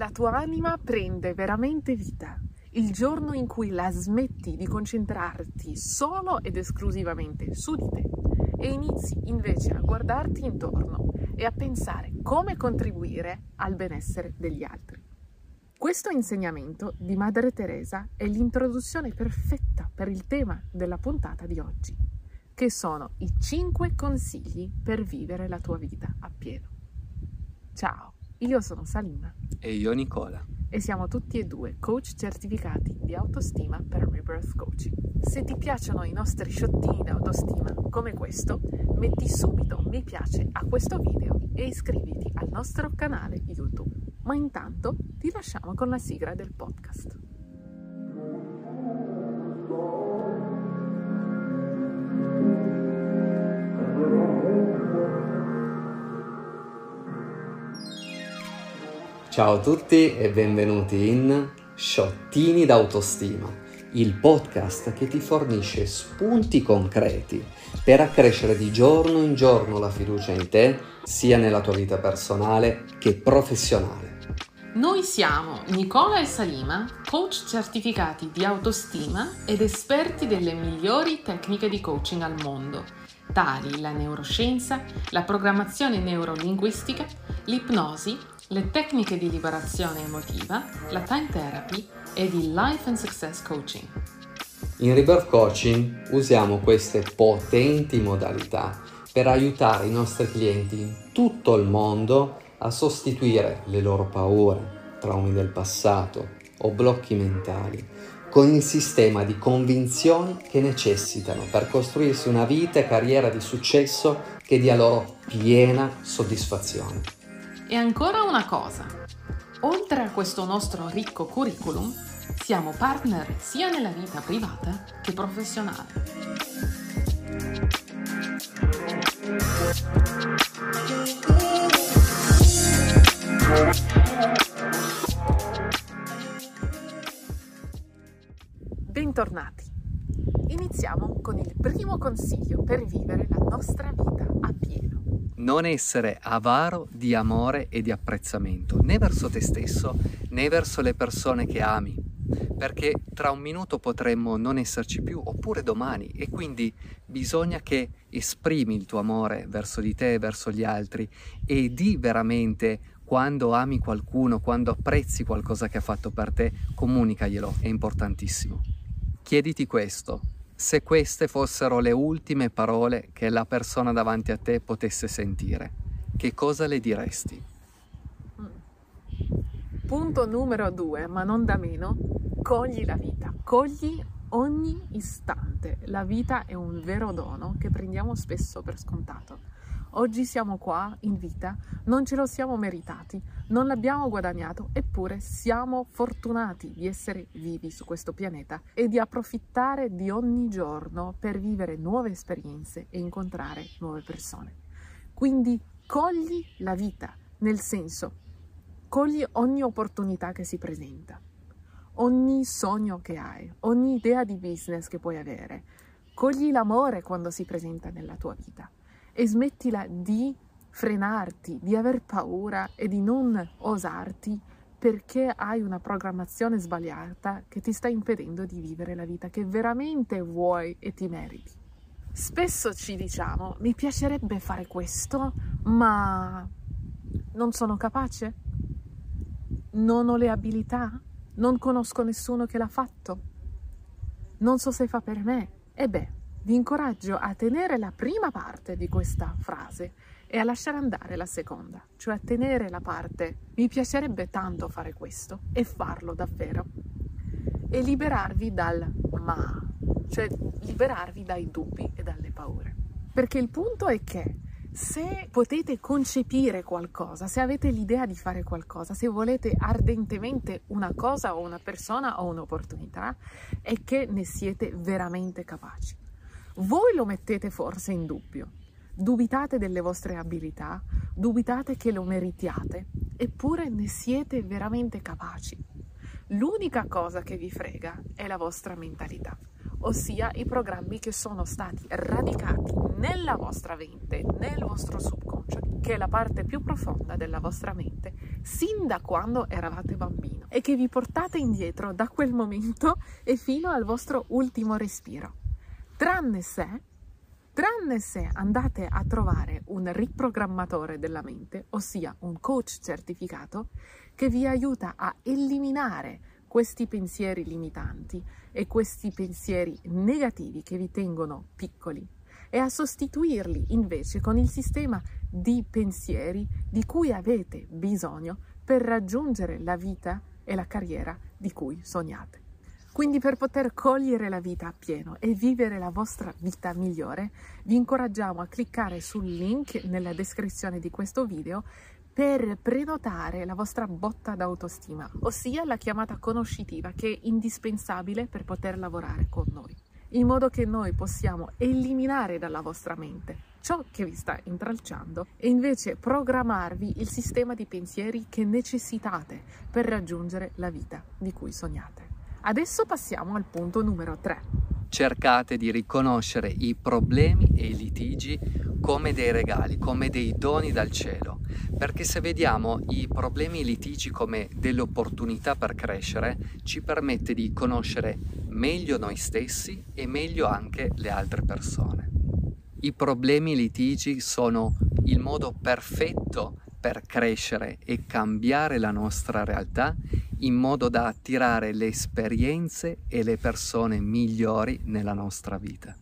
la tua anima prende veramente vita. Il giorno in cui la smetti di concentrarti solo ed esclusivamente su di te e inizi invece a guardarti intorno e a pensare come contribuire al benessere degli altri. Questo insegnamento di Madre Teresa è l'introduzione perfetta per il tema della puntata di oggi, che sono i 5 consigli per vivere la tua vita appieno. Ciao, io sono Salima. E io Nicola. E siamo tutti e due coach certificati di autostima per Rebirth Coaching. Se ti piacciono i nostri sciottini d'autostima come questo, metti subito mi piace a questo video e iscriviti al nostro canale YouTube. Ma intanto ti lasciamo con la sigla del podcast. Ciao a tutti e benvenuti in Sciottini d'autostima, il podcast che ti fornisce spunti concreti per accrescere di giorno in giorno la fiducia in te, sia nella tua vita personale che professionale. Noi siamo Nicola e Salima, coach certificati di autostima ed esperti delle migliori tecniche di coaching al mondo, tali la neuroscienza, la programmazione neurolinguistica, l'ipnosi, le tecniche di liberazione emotiva, la time therapy ed il life and success coaching. In Rebirth Coaching usiamo queste potenti modalità per aiutare i nostri clienti in tutto il mondo a sostituire le loro paure, traumi del passato o blocchi mentali con il sistema di convinzioni che necessitano per costruirsi una vita e carriera di successo che dia loro piena soddisfazione. E ancora una cosa, oltre a questo nostro ricco curriculum, siamo partner sia nella vita privata che professionale. Bentornati. Iniziamo con il primo consiglio per vivere la nostra vita a pieno non essere avaro di amore e di apprezzamento, né verso te stesso né verso le persone che ami, perché tra un minuto potremmo non esserci più, oppure domani, e quindi bisogna che esprimi il tuo amore verso di te, verso gli altri, e di veramente quando ami qualcuno, quando apprezzi qualcosa che ha fatto per te, comunicaglielo, è importantissimo. Chiediti questo, se queste fossero le ultime parole che la persona davanti a te potesse sentire, che cosa le diresti? Punto numero due, ma non da meno, cogli la vita, cogli ogni istante. La vita è un vero dono che prendiamo spesso per scontato. Oggi siamo qua in vita, non ce lo siamo meritati, non l'abbiamo guadagnato, eppure siamo fortunati di essere vivi su questo pianeta e di approfittare di ogni giorno per vivere nuove esperienze e incontrare nuove persone. Quindi cogli la vita, nel senso, cogli ogni opportunità che si presenta, ogni sogno che hai, ogni idea di business che puoi avere, cogli l'amore quando si presenta nella tua vita e smettila di frenarti, di aver paura e di non osarti perché hai una programmazione sbagliata che ti sta impedendo di vivere la vita che veramente vuoi e ti meriti. Spesso ci diciamo, mi piacerebbe fare questo, ma non sono capace? Non ho le abilità? Non conosco nessuno che l'ha fatto? Non so se fa per me? E beh, vi incoraggio a tenere la prima parte di questa frase e a lasciare andare la seconda, cioè a tenere la parte mi piacerebbe tanto fare questo e farlo davvero e liberarvi dal ma, cioè liberarvi dai dubbi e dalle paure. Perché il punto è che se potete concepire qualcosa, se avete l'idea di fare qualcosa, se volete ardentemente una cosa o una persona o un'opportunità, è che ne siete veramente capaci. Voi lo mettete forse in dubbio, dubitate delle vostre abilità, dubitate che lo meritiate, eppure ne siete veramente capaci. L'unica cosa che vi frega è la vostra mentalità, ossia i programmi che sono stati radicati nella vostra mente, nel vostro subconscio, che è la parte più profonda della vostra mente, sin da quando eravate bambino e che vi portate indietro da quel momento e fino al vostro ultimo respiro. Tranne se tranne se andate a trovare un riprogrammatore della mente, ossia un coach certificato, che vi aiuta a eliminare questi pensieri limitanti e questi pensieri negativi che vi tengono piccoli e a sostituirli invece con il sistema di pensieri di cui avete bisogno per raggiungere la vita e la carriera di cui sognate. Quindi per poter cogliere la vita a pieno e vivere la vostra vita migliore, vi incoraggiamo a cliccare sul link nella descrizione di questo video per prenotare la vostra botta d'autostima, ossia la chiamata conoscitiva che è indispensabile per poter lavorare con noi, in modo che noi possiamo eliminare dalla vostra mente ciò che vi sta intralciando e invece programmarvi il sistema di pensieri che necessitate per raggiungere la vita di cui sognate. Adesso passiamo al punto numero 3. Cercate di riconoscere i problemi e i litigi come dei regali, come dei doni dal cielo, perché se vediamo i problemi e i litigi come delle opportunità per crescere, ci permette di conoscere meglio noi stessi e meglio anche le altre persone. I problemi e i litigi sono il modo perfetto per crescere e cambiare la nostra realtà in modo da attirare le esperienze e le persone migliori nella nostra vita.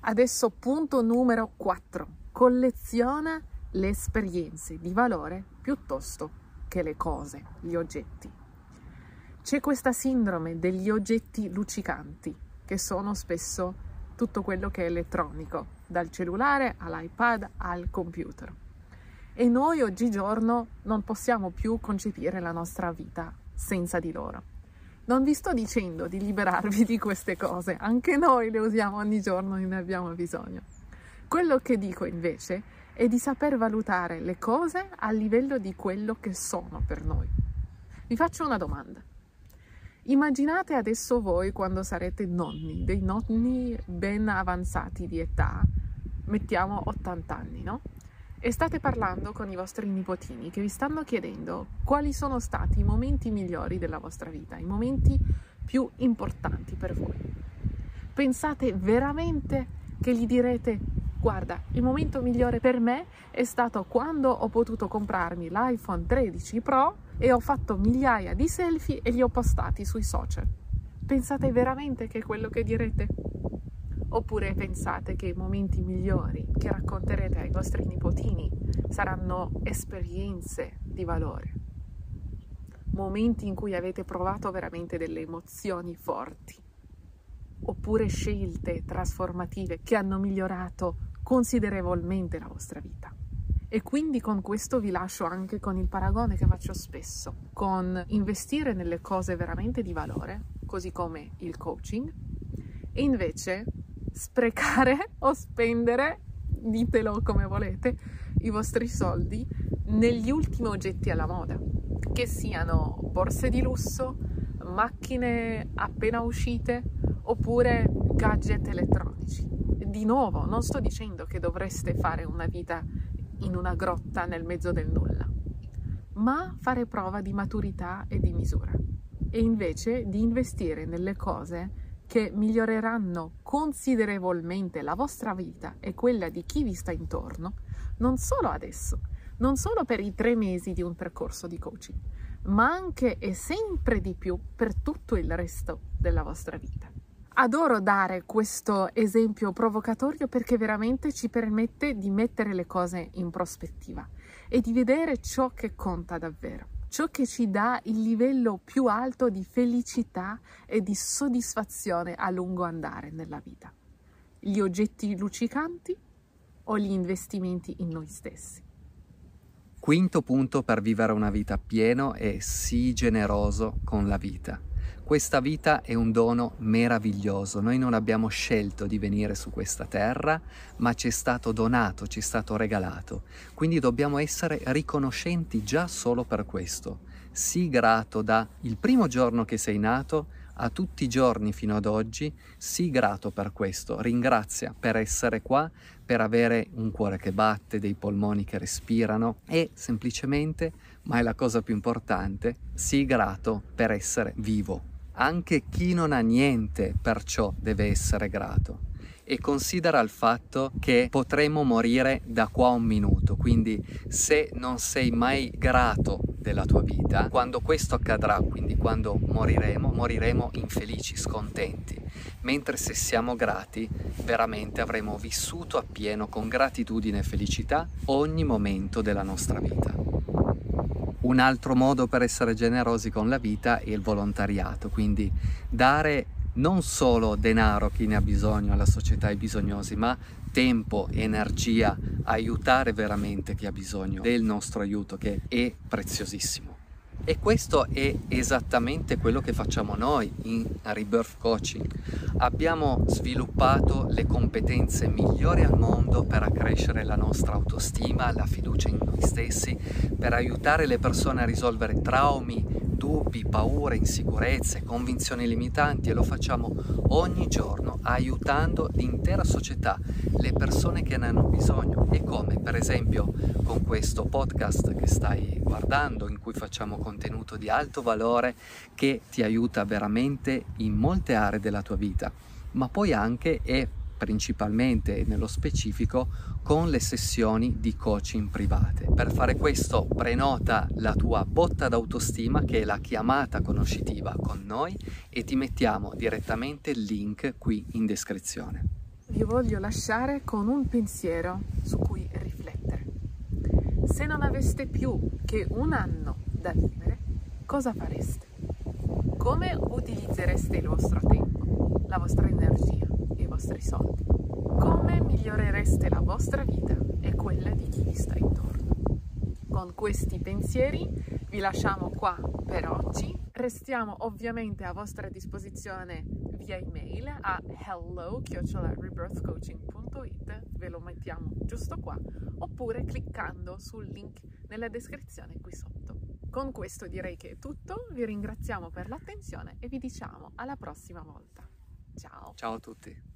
Adesso punto numero 4. Colleziona le esperienze di valore piuttosto che le cose, gli oggetti. C'è questa sindrome degli oggetti luccicanti, che sono spesso tutto quello che è elettronico, dal cellulare all'iPad al computer. E noi oggigiorno non possiamo più concepire la nostra vita senza di loro. Non vi sto dicendo di liberarvi di queste cose, anche noi le usiamo ogni giorno e ne abbiamo bisogno. Quello che dico invece è di saper valutare le cose a livello di quello che sono per noi. Vi faccio una domanda. Immaginate adesso voi quando sarete nonni, dei nonni ben avanzati di età, mettiamo 80 anni, no? E state parlando con i vostri nipotini che vi stanno chiedendo quali sono stati i momenti migliori della vostra vita, i momenti più importanti per voi. Pensate veramente che gli direte guarda, il momento migliore per me è stato quando ho potuto comprarmi l'iPhone 13 Pro e ho fatto migliaia di selfie e li ho postati sui social. Pensate veramente che è quello che direte? Oppure pensate che i momenti migliori che racconterete ai vostri nipotini saranno esperienze di valore, momenti in cui avete provato veramente delle emozioni forti, oppure scelte trasformative che hanno migliorato considerevolmente la vostra vita. E quindi con questo vi lascio anche con il paragone che faccio spesso, con investire nelle cose veramente di valore, così come il coaching, e invece sprecare o spendere, ditelo come volete, i vostri soldi negli ultimi oggetti alla moda, che siano borse di lusso, macchine appena uscite oppure gadget elettronici. Di nuovo, non sto dicendo che dovreste fare una vita in una grotta nel mezzo del nulla, ma fare prova di maturità e di misura e invece di investire nelle cose che miglioreranno considerevolmente la vostra vita e quella di chi vi sta intorno, non solo adesso, non solo per i tre mesi di un percorso di coaching, ma anche e sempre di più per tutto il resto della vostra vita. Adoro dare questo esempio provocatorio perché veramente ci permette di mettere le cose in prospettiva e di vedere ciò che conta davvero ciò che ci dà il livello più alto di felicità e di soddisfazione a lungo andare nella vita. Gli oggetti luccicanti o gli investimenti in noi stessi. Quinto punto per vivere una vita pieno è sii generoso con la vita. Questa vita è un dono meraviglioso, noi non abbiamo scelto di venire su questa terra, ma ci è stato donato, ci è stato regalato, quindi dobbiamo essere riconoscenti già solo per questo. sii grato da il primo giorno che sei nato a tutti i giorni fino ad oggi, sii grato per questo, ringrazia per essere qua, per avere un cuore che batte, dei polmoni che respirano e semplicemente, ma è la cosa più importante, sii grato per essere vivo. Anche chi non ha niente perciò deve essere grato e considera il fatto che potremo morire da qua a un minuto, quindi se non sei mai grato della tua vita, quando questo accadrà, quindi quando moriremo, moriremo infelici, scontenti, mentre se siamo grati, veramente avremo vissuto appieno con gratitudine e felicità ogni momento della nostra vita. Un altro modo per essere generosi con la vita è il volontariato, quindi dare non solo denaro chi ne ha bisogno alla società ai bisognosi, ma tempo, energia, aiutare veramente chi ha bisogno del nostro aiuto che è preziosissimo. E questo è esattamente quello che facciamo noi in Rebirth Coaching. Abbiamo sviluppato le competenze migliori al mondo per accrescere la nostra autostima, la fiducia in noi stessi, per aiutare le persone a risolvere traumi, dubbi, paure, insicurezze, convinzioni limitanti e lo facciamo ogni giorno aiutando l'intera società, le persone che ne hanno bisogno. E come per esempio con questo podcast che stai guardando in cui facciamo contenuto di alto valore che ti aiuta veramente in molte aree della tua vita, ma poi anche e principalmente e nello specifico con le sessioni di coaching private. Per fare questo prenota la tua botta d'autostima che è la chiamata conoscitiva con noi e ti mettiamo direttamente il link qui in descrizione. Vi voglio lasciare con un pensiero su cui riflettere. Se non aveste più che un anno da vivere, cosa fareste? Come utilizzereste il vostro tempo, la vostra energia? Vostri soldi. Come migliorereste la vostra vita e quella di chi vi sta intorno. Con questi pensieri vi lasciamo qua per oggi. Restiamo ovviamente a vostra disposizione via email a hello-rebirthcoaching.it, ve lo mettiamo giusto qua, oppure cliccando sul link nella descrizione qui sotto. Con questo direi che è tutto, vi ringraziamo per l'attenzione e vi diciamo alla prossima volta. Ciao. Ciao a tutti.